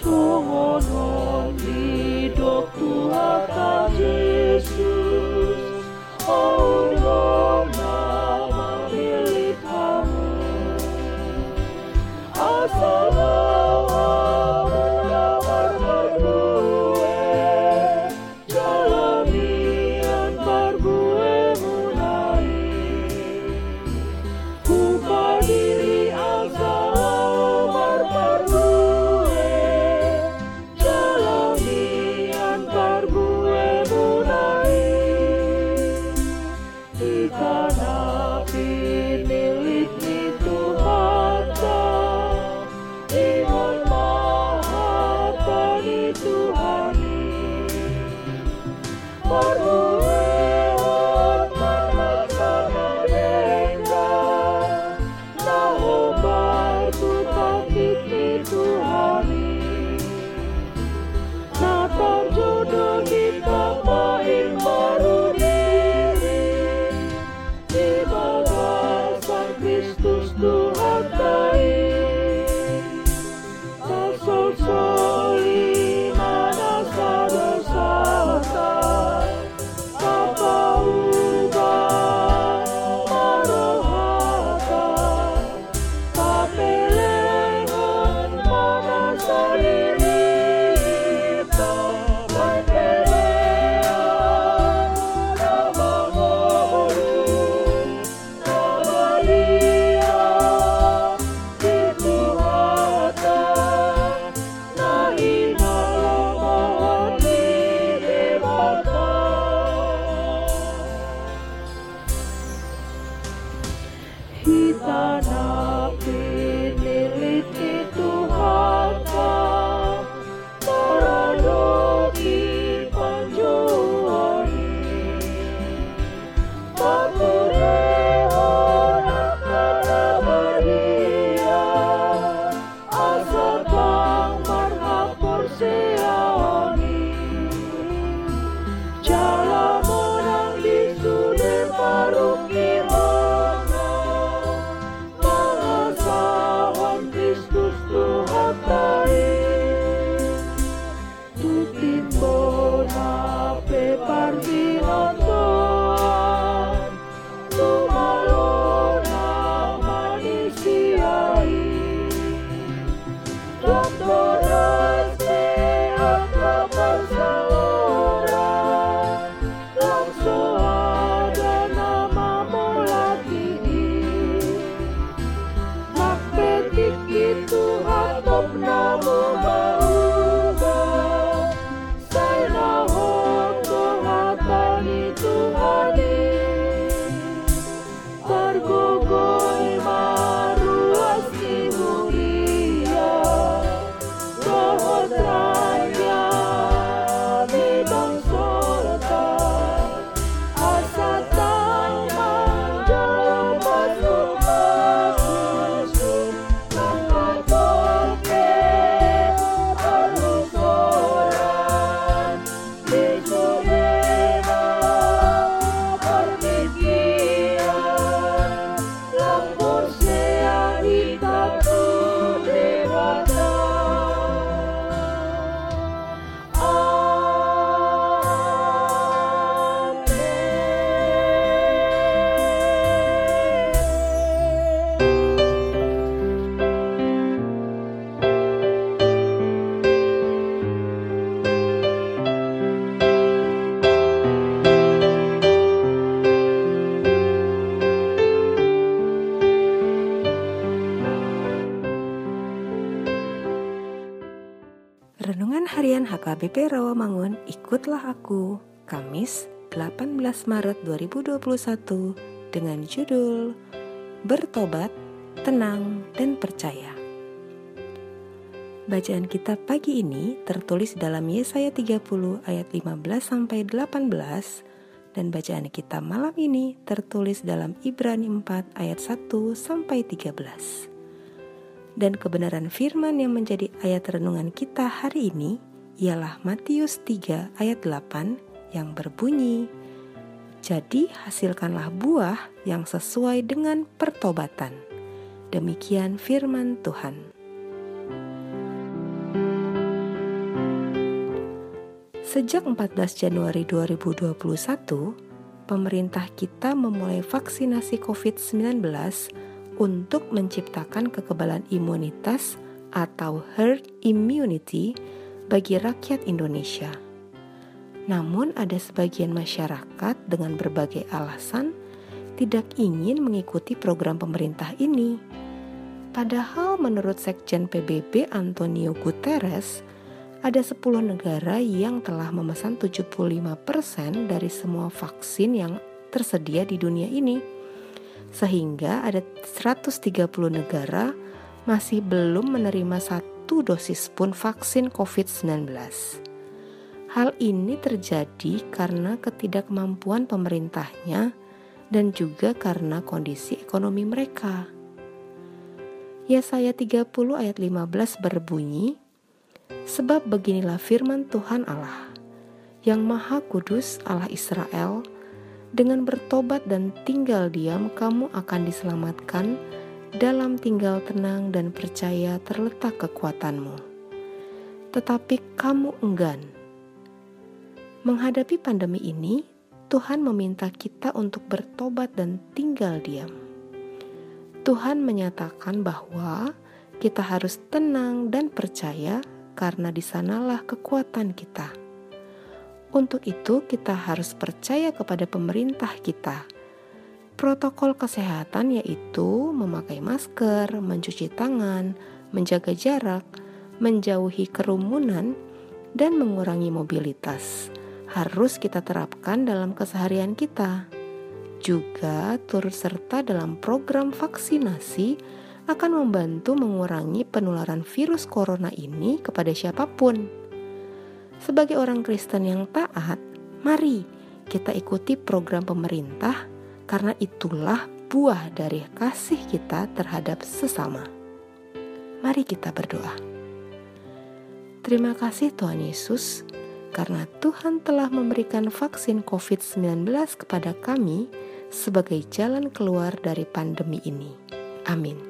solo lido Sita Nabi. He's on up Renungan Harian HKBP Rawamangun, ikutlah aku, Kamis 18 Maret 2021 dengan judul Bertobat, Tenang, dan Percaya. Bacaan kita pagi ini tertulis dalam Yesaya 30 ayat 15-18 dan bacaan kita malam ini tertulis dalam Ibrani 4 ayat 1 sampai 13. Dan kebenaran firman yang menjadi ayat renungan kita hari ini ialah Matius 3 ayat 8 yang berbunyi, Jadi hasilkanlah buah yang sesuai dengan pertobatan. Demikian firman Tuhan. Sejak 14 Januari 2021, pemerintah kita memulai vaksinasi COVID-19 untuk menciptakan kekebalan imunitas atau herd immunity bagi rakyat Indonesia. Namun ada sebagian masyarakat dengan berbagai alasan tidak ingin mengikuti program pemerintah ini. Padahal menurut Sekjen PBB Antonio Guterres, ada 10 negara yang telah memesan 75% dari semua vaksin yang tersedia di dunia ini. Sehingga ada 130 negara masih belum menerima satu dosis pun vaksin COVID-19. Hal ini terjadi karena ketidakmampuan pemerintahnya dan juga karena kondisi ekonomi mereka. Yesaya 30 ayat 15 berbunyi, Sebab beginilah firman Tuhan Allah, yang Maha Kudus Allah Israel, dengan bertobat dan tinggal diam kamu akan diselamatkan, dalam tinggal tenang dan percaya terletak kekuatanmu. Tetapi kamu enggan. Menghadapi pandemi ini, Tuhan meminta kita untuk bertobat dan tinggal diam. Tuhan menyatakan bahwa kita harus tenang dan percaya karena di sanalah kekuatan kita. Untuk itu, kita harus percaya kepada pemerintah kita. Protokol kesehatan yaitu memakai masker, mencuci tangan, menjaga jarak, menjauhi kerumunan, dan mengurangi mobilitas. Harus kita terapkan dalam keseharian kita. Juga turut serta dalam program vaksinasi akan membantu mengurangi penularan virus corona ini kepada siapa pun. Sebagai orang Kristen yang taat, mari kita ikuti program pemerintah karena itulah buah dari kasih kita terhadap sesama. Mari kita berdoa. Terima kasih Tuhan Yesus karena Tuhan telah memberikan vaksin COVID-19 kepada kami sebagai jalan keluar dari pandemi ini. Amin.